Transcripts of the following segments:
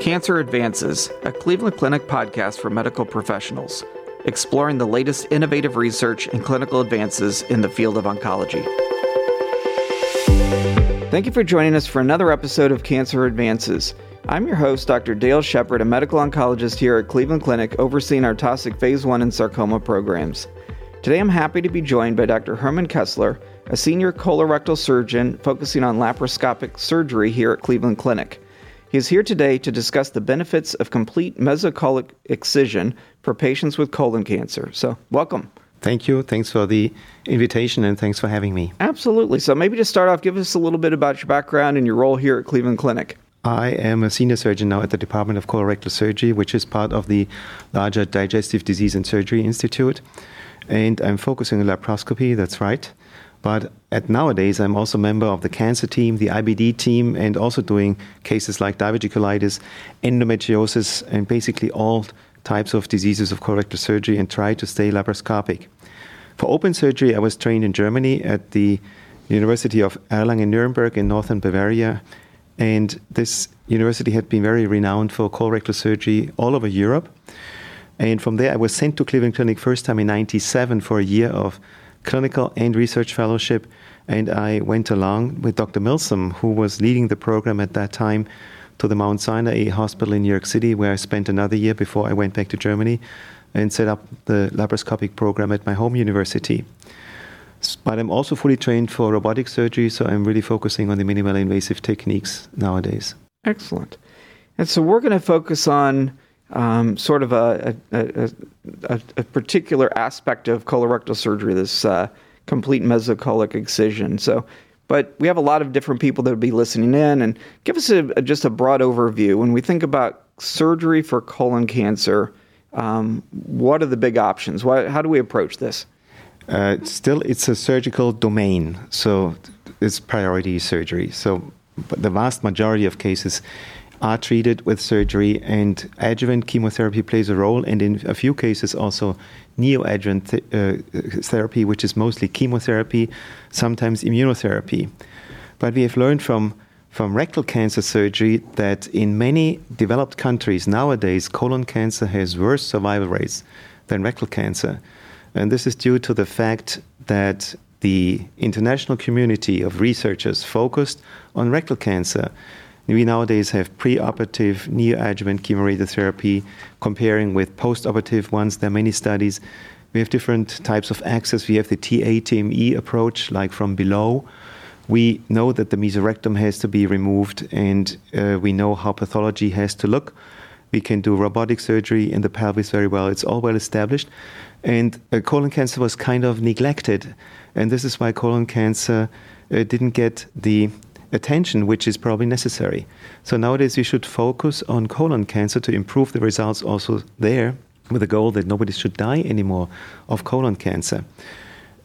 Cancer Advances, a Cleveland Clinic podcast for medical professionals, exploring the latest innovative research and clinical advances in the field of oncology. Thank you for joining us for another episode of Cancer Advances. I'm your host, Dr. Dale Shepard, a medical oncologist here at Cleveland Clinic, overseeing our Taussig Phase 1 and sarcoma programs. Today I'm happy to be joined by Dr. Hermann Kessler, a senior colorectal surgeon focusing on laparoscopic surgery here at Cleveland Clinic. He is here today to discuss the benefits of complete mesocolic excision for patients with colon cancer. So, welcome. Thank you. Thanks for the invitation and thanks for having me. Absolutely. So, maybe to start off, give us a little bit about your background and your role here at Cleveland Clinic. I am a senior surgeon now at the Department of Colorectal Surgery, which is part of the larger Digestive Disease and Surgery Institute. And I'm focusing on laparoscopy, that's right. But at nowadays, I'm also a member of the cancer team, the IBD team, and also doing cases like diverticulitis, endometriosis, and basically all types of diseases of colorectal surgery and try to stay laparoscopic. For open surgery, I was trained in Germany at the University of Erlangen-Nuremberg in northern Bavaria. And this university had been very renowned for colorectal surgery all over Europe. And from there, I was sent to Cleveland Clinic first time in 97 for a year of clinical and research fellowship. And I went along with Dr. Milsom, who was leading the program at that time, to the Mount Sinai Hospital in New York City, where I spent another year before I went back to Germany and set up the laparoscopic program at my home university. But I'm also fully trained for robotic surgery, so I'm really focusing on the minimally invasive techniques nowadays. Excellent. And so we're going to focus on um, sort of a, a, a, a, particular aspect of colorectal surgery, this uh, complete mesocolic excision. So, but we have a lot of different people that would be listening in, and give us just a broad overview. When we think about surgery for colon cancer, um, what are the big options? Why, how do we approach this? Uh, still, it's a surgical domain, so it's priority surgery. So, the vast majority of cases are treated with surgery, and adjuvant chemotherapy plays a role, and in a few cases also neoadjuvant th- uh, therapy, which is mostly chemotherapy, sometimes immunotherapy. But we have learned from from rectal cancer surgery that in many developed countries nowadays, colon cancer has worse survival rates than rectal cancer. And this is due to the fact that the international community of researchers focused on rectal cancer we nowadays have preoperative neoadjuvant chemoradiotherapy comparing with postoperative ones. There are many studies. We have different types of access. We have the TA-TME approach, like from below. We know that the mesorectum has to be removed, and uh, we know how pathology has to look. We can do robotic surgery in the pelvis very well. It's all well established. And uh, colon cancer was kind of neglected. And this is why colon cancer uh, didn't get the attention which is probably necessary. So nowadays we should focus on colon cancer to improve the results also there with the goal that nobody should die anymore of colon cancer.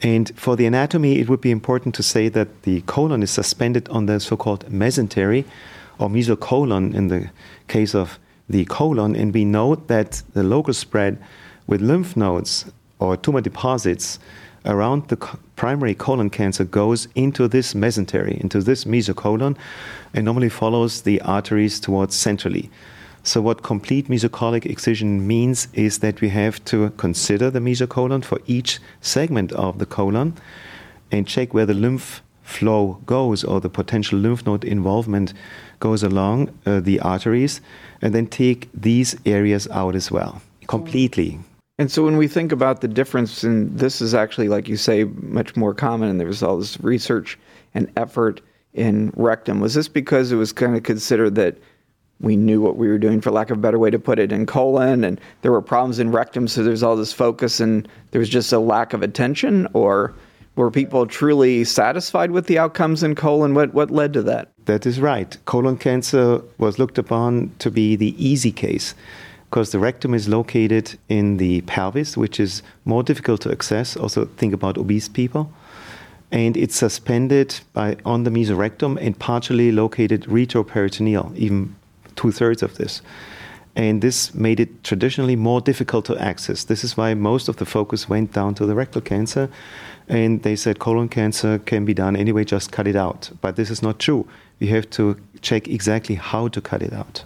And for the anatomy, it would be important to say that the colon is suspended on the so called mesentery or mesocolon in the case of the colon. And we know that the local spread with lymph nodes or tumor deposits around the primary colon cancer goes into this mesentery, into this mesocolon, and normally follows the arteries towards centrally. So, what complete mesocolic excision means is that we have to consider the mesocolon for each segment of the colon and check where the lymph flow goes or the potential lymph node involvement goes along uh, the arteries, and then take these areas out as well completely. And so when we think about the difference, and this is actually, like you say, much more common, and there was all this research and effort in rectum. Was this because it was kind of considered that we knew what we were doing, for lack of a better way to put it, in colon, and there were problems in rectum, so there's all this focus, and there was just a lack of attention, or were people truly satisfied with the outcomes in colon? What what led to that? That is right. Colon cancer was looked upon to be the easy case because the rectum is located in the pelvis, which is more difficult to access. Also, think about obese people. And it's suspended by, on the mesorectum and partially located retroperitoneal, even two thirds of this. And this made it traditionally more difficult to access. This is why most of the focus went down to the rectal cancer. And they said colon cancer can be done anyway, just cut it out. But this is not true. You have to check exactly how to cut it out.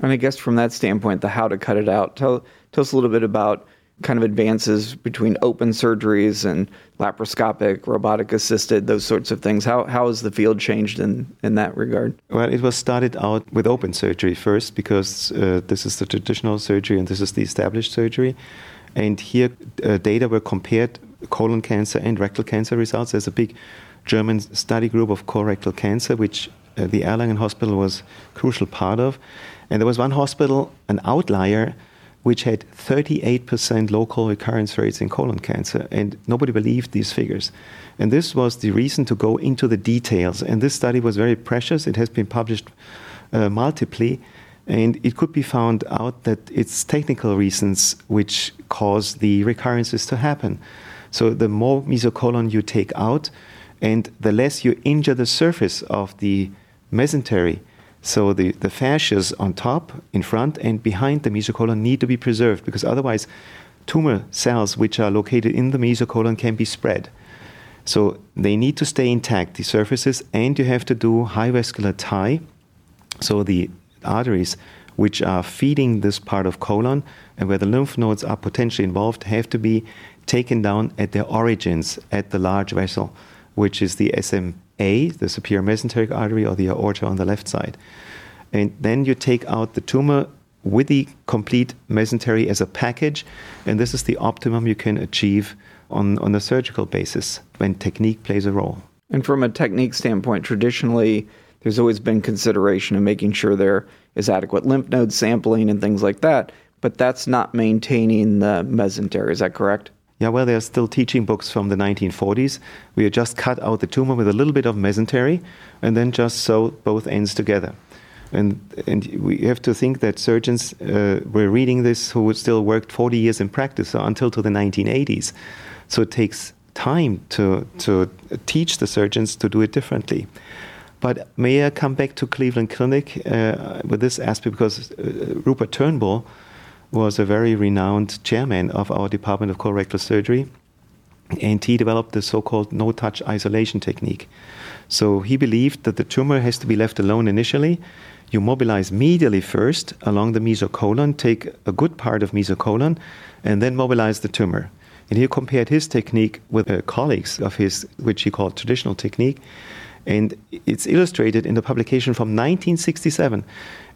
And I guess from that standpoint, the how to cut it out, tell, tell us a little bit about kind of advances between open surgeries and laparoscopic, robotic assisted, those sorts of things. How, how has the field changed in, in that regard? Well, it was started out with open surgery first because uh, this is the traditional surgery and this is the established surgery. And here, uh, data were compared colon cancer and rectal cancer results. There's a big German study group of colorectal cancer, which uh, the Erlangen Hospital was crucial part of. And there was one hospital, an outlier, which had 38% local recurrence rates in colon cancer, and nobody believed these figures. And this was the reason to go into the details. And this study was very precious. It has been published uh, multiply, and it could be found out that it's technical reasons which cause the recurrences to happen. So the more mesocolon you take out, and the less you injure the surface of the mesentery, so the, the fascias on top, in front, and behind the mesocolon need to be preserved because otherwise, tumor cells which are located in the mesocolon can be spread. So they need to stay intact, the surfaces, and you have to do high vascular tie. So the arteries which are feeding this part of colon and where the lymph nodes are potentially involved have to be taken down at their origins at the large vessel, which is the SM a, the superior mesenteric artery, or the aorta on the left side. And then you take out the tumor with the complete mesentery as a package, and this is the optimum you can achieve on, on a surgical basis when technique plays a role. And from a technique standpoint, traditionally, there's always been consideration of making sure there is adequate lymph node sampling and things like that, but that's not maintaining the mesentery. Is that correct? Yeah, well, they're still teaching books from the 1940s. We just cut out the tumor with a little bit of mesentery and then just sew both ends together. And, and we have to think that surgeons uh, were reading this who still worked 40 years in practice so until to the 1980s. So it takes time to, to teach the surgeons to do it differently. But may I come back to Cleveland Clinic uh, with this aspect because uh, Rupert Turnbull was a very renowned chairman of our Department of Colorectal Surgery, and he developed the so called no touch isolation technique. So he believed that the tumor has to be left alone initially. You mobilize medially first along the mesocolon, take a good part of mesocolon, and then mobilize the tumor. And he compared his technique with uh, colleagues of his, which he called traditional technique. And it's illustrated in the publication from 1967.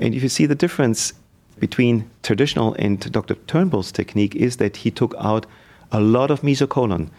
And if you see the difference between traditional and Dr. Turnbull's technique is that he took out a lot of mesocolon,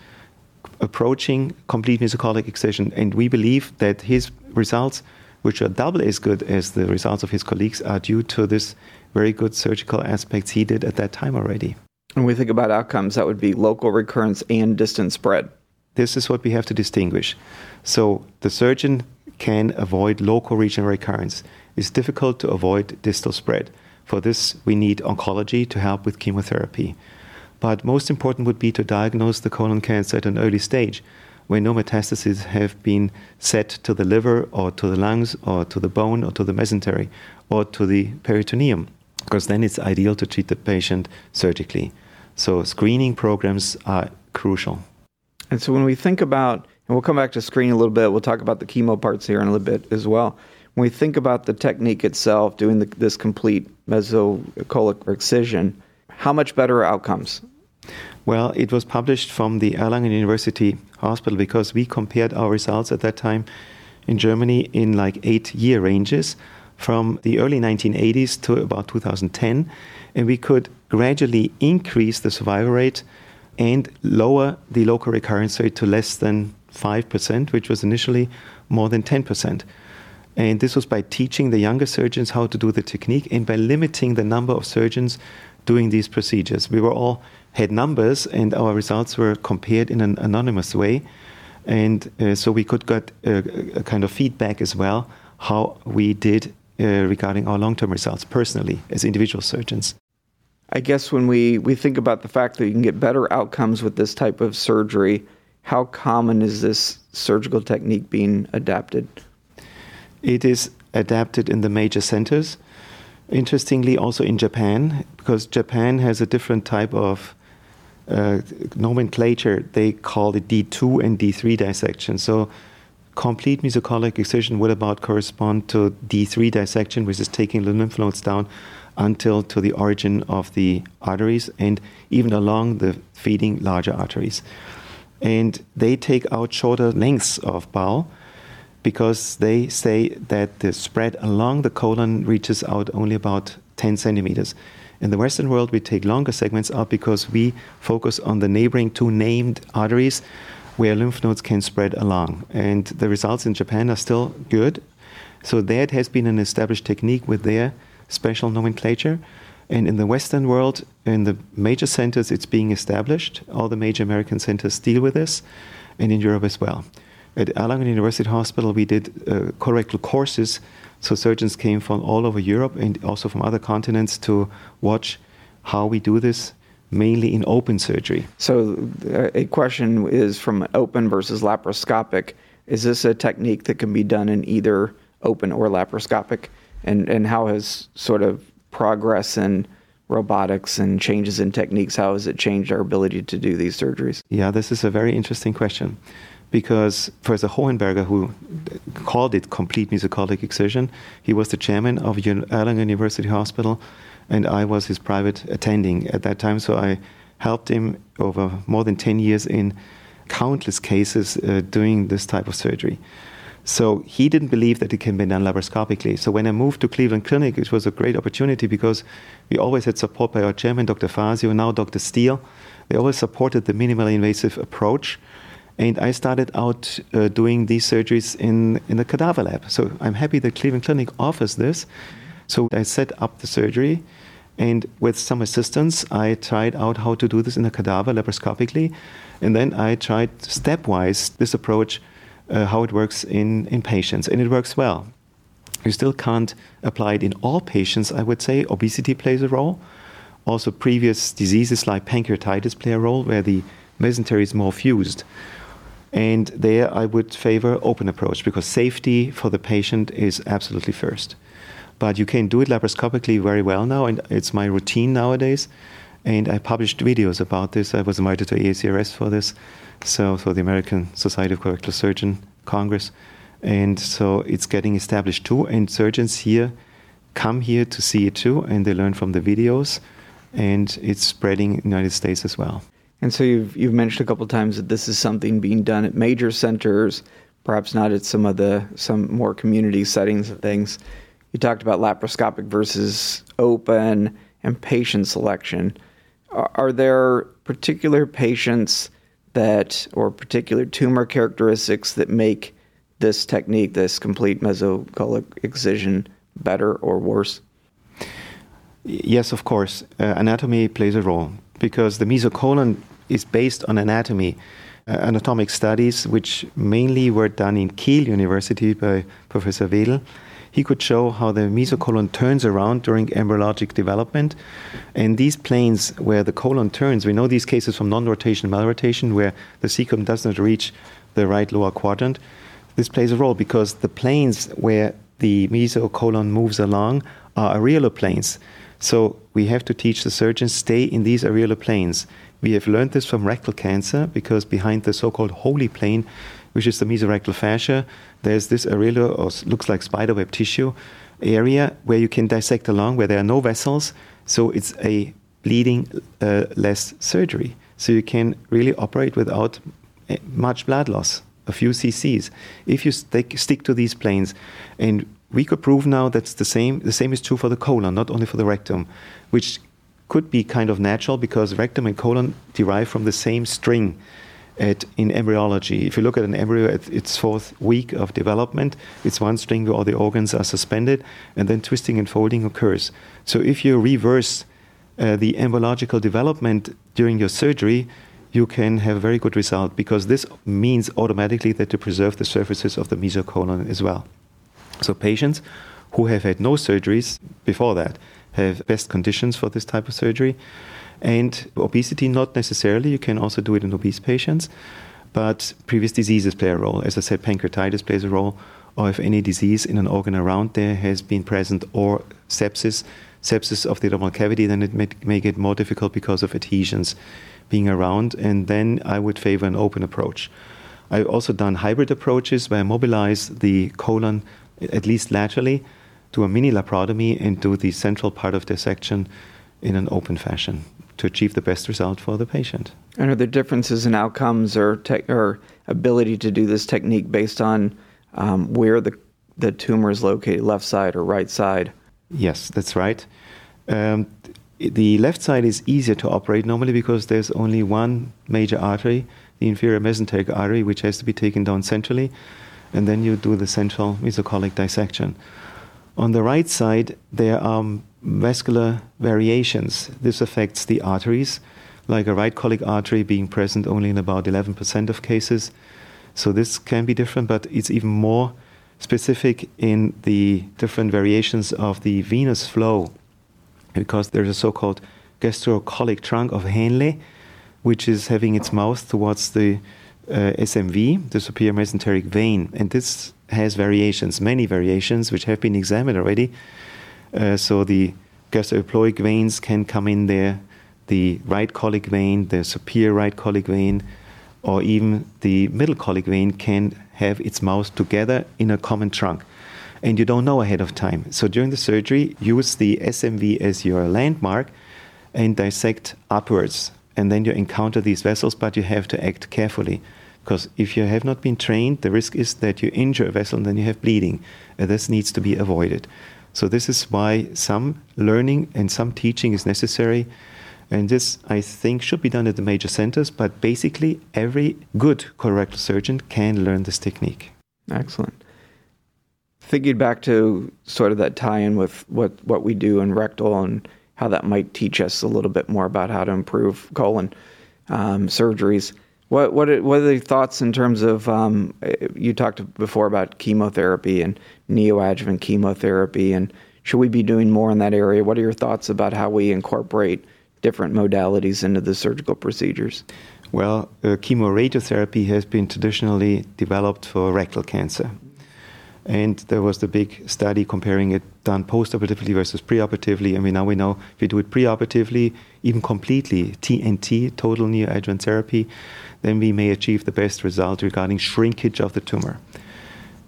approaching complete mesocolic excision. And we believe that his results, which are double as good as the results of his colleagues, are due to this very good surgical aspects he did at that time already. When we think about outcomes, that would be local recurrence and distant spread. This is what we have to distinguish. So the surgeon can avoid local regional recurrence. It's difficult to avoid distal spread. For this, we need oncology to help with chemotherapy. But most important would be to diagnose the colon cancer at an early stage where no metastases have been set to the liver or to the lungs or to the bone or to the mesentery or to the peritoneum, because then it's ideal to treat the patient surgically. So screening programs are crucial. And so when we think about, and we'll come back to screening a little bit, we'll talk about the chemo parts here in a little bit as well when we think about the technique itself, doing the, this complete mesocolic excision, how much better outcomes? Well, it was published from the Erlangen University Hospital because we compared our results at that time in Germany in like eight year ranges from the early 1980s to about 2010. And we could gradually increase the survival rate and lower the local recurrence rate to less than 5%, which was initially more than 10%. And this was by teaching the younger surgeons how to do the technique and by limiting the number of surgeons doing these procedures. We were all had numbers, and our results were compared in an anonymous way. And uh, so we could get a, a, kind of feedback as well how we did uh, regarding our long term results personally as individual surgeons. I guess when we, we think about the fact that you can get better outcomes with this type of surgery, how common is this surgical technique being adapted? It is adapted in the major centers. Interestingly, also in Japan, because Japan has a different type of uh, nomenclature. They call it D2 and D3 dissection. So complete mesocolic excision would about correspond to D3 dissection, which is taking the lymph nodes down until to the origin of the arteries and even along the feeding larger arteries. And they take out shorter lengths of bowel because they say that the spread along the colon reaches out only about 10 centimeters. In the Western world, we take longer segments out because we focus on the neighboring two named arteries where lymph nodes can spread along. And the results in Japan are still good. So that has been an established technique with their special nomenclature. And in the Western world, in the major centers, it's being established. All the major American centers deal with this, and in Europe as well. At Erlangen University Hospital, we did uh, colorectal courses, so surgeons came from all over Europe and also from other continents to watch how we do this, mainly in open surgery. So, uh, a question is from open versus laparoscopic. Is this a technique that can be done in either open or laparoscopic? And, and how has sort of progress in robotics and changes in techniques, how has it changed our ability to do these surgeries? Yeah, this is a very interesting question because Professor Hohenberger, who called it complete mesocolic excision, he was the chairman of Erlangen University Hospital, and I was his private attending at that time. So I helped him over more than 10 years in countless cases uh, doing this type of surgery. So he didn't believe that it can be done laparoscopically. So when I moved to Cleveland Clinic, it was a great opportunity because we always had support by our chairman, Dr. Fazio, now Dr. Steele. They always supported the minimally invasive approach. And I started out uh, doing these surgeries in, in the cadaver lab. So I'm happy that Cleveland Clinic offers this. So I set up the surgery. And with some assistance, I tried out how to do this in a cadaver laparoscopically. And then I tried stepwise this approach uh, how it works in, in patients, and it works well. You still can't apply it in all patients, I would say. Obesity plays a role. Also, previous diseases like pancreatitis play a role where the mesentery is more fused. And there I would favor open approach because safety for the patient is absolutely first. But you can do it laparoscopically very well now, and it's my routine nowadays. And I published videos about this. I was invited to ASCRS for this so for the American Society of Colorectal Surgeon Congress, and so it's getting established too. And surgeons here come here to see it too, and they learn from the videos, and it's spreading in the United States as well. And so you've you've mentioned a couple of times that this is something being done at major centers, perhaps not at some of the some more community settings of things. You talked about laparoscopic versus open and patient selection. Are, are there particular patients that, or particular tumor characteristics that make this technique, this complete mesocolic excision, better or worse? Yes, of course. Uh, anatomy plays a role because the mesocolon is based on anatomy. Uh, anatomic studies, which mainly were done in Kiel University by Professor Wedel, he could show how the mesocolon turns around during embryologic development. And these planes where the colon turns, we know these cases from non-rotation malrotation where the cecum does not reach the right lower quadrant. This plays a role because the planes where the mesocolon moves along are areolar planes. So we have to teach the surgeons stay in these areolar planes. We have learned this from rectal cancer because behind the so-called holy plane, which is the mesorectal fascia, there's this areolar, or looks like spiderweb tissue area where you can dissect along, where there are no vessels. So it's a bleeding uh, less surgery. So you can really operate without eh, much blood loss, a few cc's, if you stick, stick to these planes. And we could prove now that's the same. The same is true for the colon, not only for the rectum, which could be kind of natural because rectum and colon derive from the same string at, in embryology. If you look at an embryo at its fourth week of development, it's one string where all the organs are suspended, and then twisting and folding occurs. So if you reverse uh, the embryological development during your surgery, you can have a very good result because this means automatically that you preserve the surfaces of the mesocolon as well. So patients who have had no surgeries before that have best conditions for this type of surgery. And obesity, not necessarily. You can also do it in obese patients. But previous diseases play a role. As I said, pancreatitis plays a role, or if any disease in an organ around there has been present, or sepsis, sepsis of the abdominal cavity, then it may make it more difficult because of adhesions being around. And then I would favor an open approach. I've also done hybrid approaches where I mobilize the colon at least laterally, do a mini laparotomy, and do the central part of dissection in an open fashion to achieve the best result for the patient. And are there differences in outcomes or, te- or ability to do this technique based on um, where the, the tumor is located, left side or right side? Yes, that's right. Um, the left side is easier to operate normally because there's only one major artery, the inferior mesenteric artery, which has to be taken down centrally, and then you do the central mesocolic dissection. On the right side, there are vascular variations. This affects the arteries, like a right colic artery being present only in about 11% of cases. So this can be different, but it's even more specific in the different variations of the venous flow because there's a so-called gastrocolic trunk of Henle, which is having its mouth towards the uh, SMV, the superior mesenteric vein, and this has variations, many variations, which have been examined already. Uh, so the gastroepiploic veins can come in there, the right colic vein, the superior right colic vein, or even the middle colic vein can have its mouth together in a common trunk and you don't know ahead of time. So during the surgery, use the SMV as your landmark and dissect upwards. And then you encounter these vessels, but you have to act carefully. Because if you have not been trained, the risk is that you injure a vessel and then you have bleeding. And this needs to be avoided. So, this is why some learning and some teaching is necessary. And this, I think, should be done at the major centers, but basically, every good colorectal surgeon can learn this technique. Excellent thinking back to sort of that tie-in with what what we do in rectal and how that might teach us a little bit more about how to improve colon um, surgeries. What what are, what are the thoughts in terms of um, you talked before about chemotherapy and neoadjuvant chemotherapy and should we be doing more in that area? What are your thoughts about how we incorporate different modalities into the surgical procedures? Well, uh, chemoradiotherapy has been traditionally developed for rectal cancer. And there was the big study comparing it done postoperatively versus preoperatively. I mean, now we know if you do it preoperatively, even completely, TNT, total neoadjuvant therapy, then we may achieve the best result regarding shrinkage of the tumor.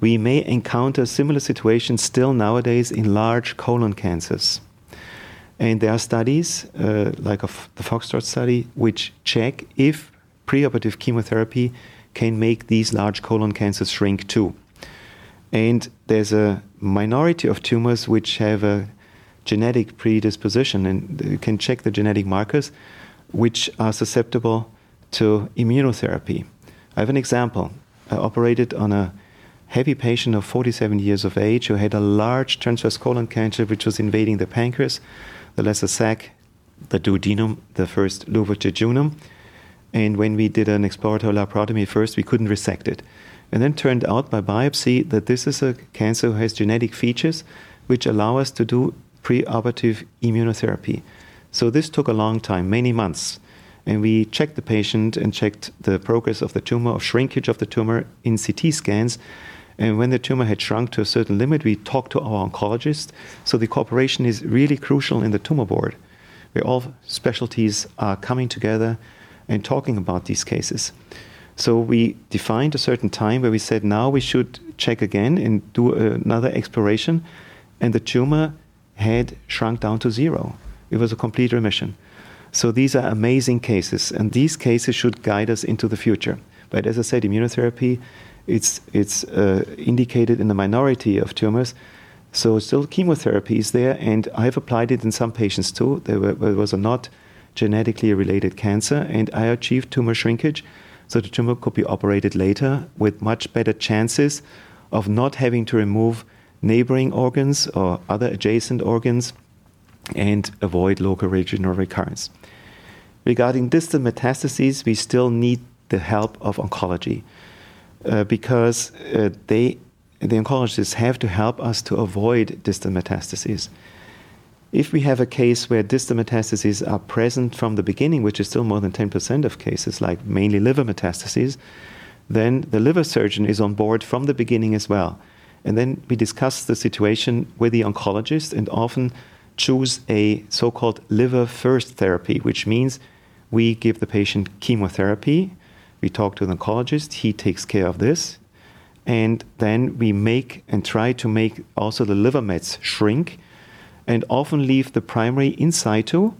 We may encounter similar situations still nowadays in large colon cancers. And there are studies, uh, like the Foxtrot study, which check if preoperative chemotherapy can make these large colon cancers shrink too. And there's a minority of tumors which have a genetic predisposition, and you can check the genetic markers, which are susceptible to immunotherapy. I have an example. I operated on a heavy patient of 47 years of age who had a large transverse colon cancer which was invading the pancreas, the lesser sac, the duodenum, the first lobar jejunum. And when we did an exploratory laparotomy first, we couldn't resect it. And then turned out by biopsy that this is a cancer who has genetic features which allow us to do preoperative immunotherapy. So this took a long time, many months. And we checked the patient and checked the progress of the tumor, of shrinkage of the tumor in CT scans. And when the tumor had shrunk to a certain limit, we talked to our oncologist. So the cooperation is really crucial in the tumor board, where all specialties are coming together and talking about these cases. So we defined a certain time where we said now we should check again and do another exploration, and the tumor had shrunk down to zero. It was a complete remission. So these are amazing cases, and these cases should guide us into the future. But as I said, immunotherapy, it's it's uh, indicated in the minority of tumors. So still chemotherapy is there, and I've applied it in some patients too. There, were, there was a not genetically related cancer, and I achieved tumor shrinkage so the tumor could be operated later with much better chances of not having to remove neighboring organs or other adjacent organs and avoid local regional recurrence. Regarding distant metastases, we still need the help of oncology uh, because uh, they, the oncologists have to help us to avoid distant metastases. If we have a case where distal metastases are present from the beginning, which is still more than 10% of cases, like mainly liver metastases, then the liver surgeon is on board from the beginning as well. And then we discuss the situation with the oncologist and often choose a so called liver first therapy, which means we give the patient chemotherapy We talk to the oncologist, he takes care of this. And then we make and try to make also the liver mets shrink and often leave the primary in situ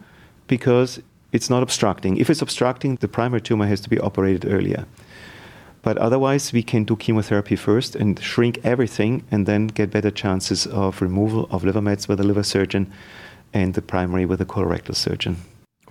because it's not obstructing. If it's obstructing, the primary tumor has to be operated earlier. But otherwise, we can do chemotherapy first and shrink everything and then get better chances of removal of liver mets with a liver surgeon and the primary with a colorectal surgeon.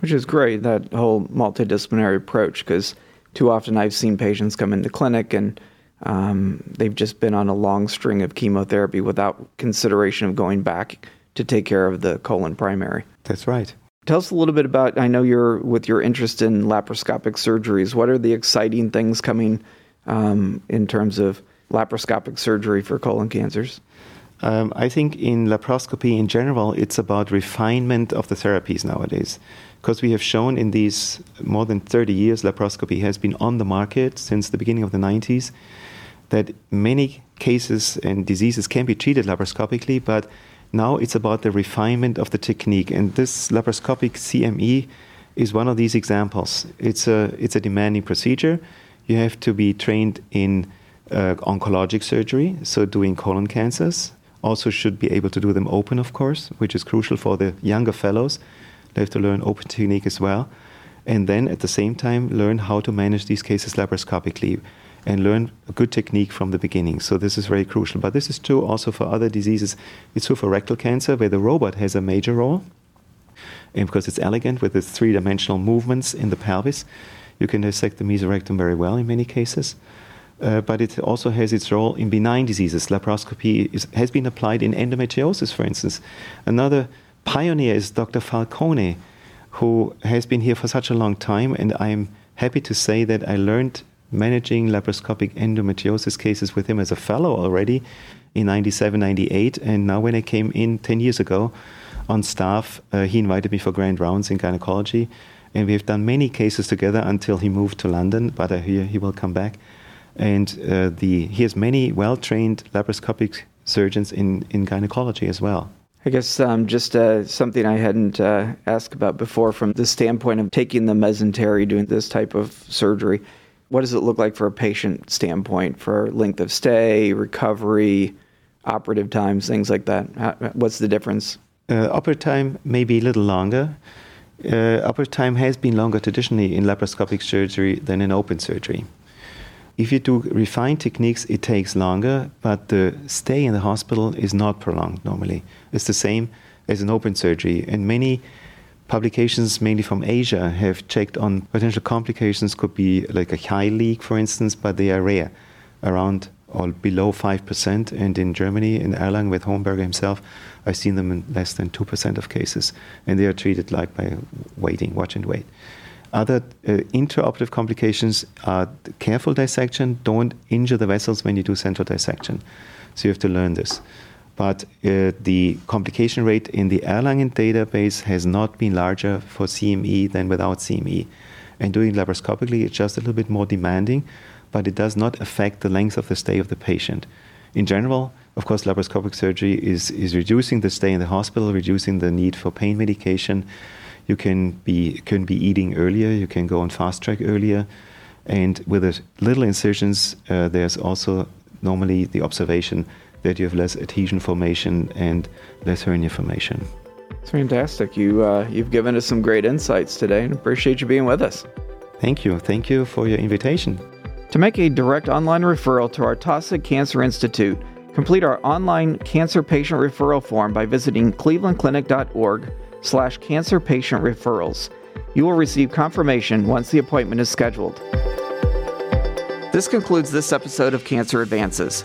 Which is great, that whole multidisciplinary approach, because too often I've seen patients come into clinic and um, they've just been on a long string of chemotherapy without consideration of going back to take care of the colon primary. That's right. Tell us a little bit about. I know you're with your interest in laparoscopic surgeries. What are the exciting things coming um, in terms of laparoscopic surgery for colon cancers? Um, I think in laparoscopy in general, it's about refinement of the therapies nowadays. Because we have shown in these more than 30 years, laparoscopy has been on the market since the beginning of the 90s, that many cases and diseases can be treated laparoscopically, but now it's about the refinement of the technique. And this laparoscopic CME is one of these examples. It's a, it's a demanding procedure. You have to be trained in uh, oncologic surgery, so doing colon cancers. Also, should be able to do them open, of course, which is crucial for the younger fellows. They have to learn open technique as well. And then at the same time, learn how to manage these cases laparoscopically and learn a good technique from the beginning. So this is very crucial. But this is true also for other diseases. It's true for rectal cancer, where the robot has a major role. And because it's elegant with its three dimensional movements in the pelvis, you can dissect the mesorectum very well in many cases. Uh, but it also has its role in benign diseases. Laparoscopy is, has been applied in endometriosis, for instance. Another pioneer is Dr. Falcone, who has been here for such a long time, and I'm happy to say that I learned managing laparoscopic endometriosis cases with him as a fellow already in 97, 98. And now, when I came in 10 years ago on staff, uh, he invited me for grand rounds in gynecology. And we have done many cases together until he moved to London, but I hear he will come back. And uh, the, he has many well trained laparoscopic surgeons in, in gynecology as well. I guess um, just uh, something I hadn't uh, asked about before from the standpoint of taking the mesentery, doing this type of surgery what does it look like for a patient standpoint for length of stay, recovery, operative times, things like that? what's the difference? Uh, operative time may be a little longer. Uh, operative time has been longer traditionally in laparoscopic surgery than in open surgery. If you do refined techniques, it takes longer, but the stay in the hospital is not prolonged normally. It's the same as an open surgery, and many publications mainly from Asia have checked on potential complications could be like a chyle leak, for instance, but they are rare, around or below 5%. And in Germany, in Erlangen with Hohenberger himself, I've seen them in less than 2% of cases. And they are treated like by waiting, watch and wait. Other uh, intraoperative complications are careful dissection. Don't injure the vessels when you do central dissection. So you have to learn this but uh, the complication rate in the Erlangen database has not been larger for CME than without CME. And doing laparoscopically, it's just a little bit more demanding, but it does not affect the length of the stay of the patient. In general, of course, laparoscopic surgery is, is reducing the stay in the hospital, reducing the need for pain medication. You can be, can be eating earlier, you can go on fast track earlier. And with little incisions, uh, there's also normally the observation that you have less adhesion formation and less hernia formation. It's fantastic. You uh, you've given us some great insights today, and appreciate you being with us. Thank you. Thank you for your invitation. To make a direct online referral to our Taussig Cancer Institute, complete our online cancer patient referral form by visiting clevelandclinic.org slash cancer patient referrals. You will receive confirmation once the appointment is scheduled. This concludes this episode of Cancer Advances.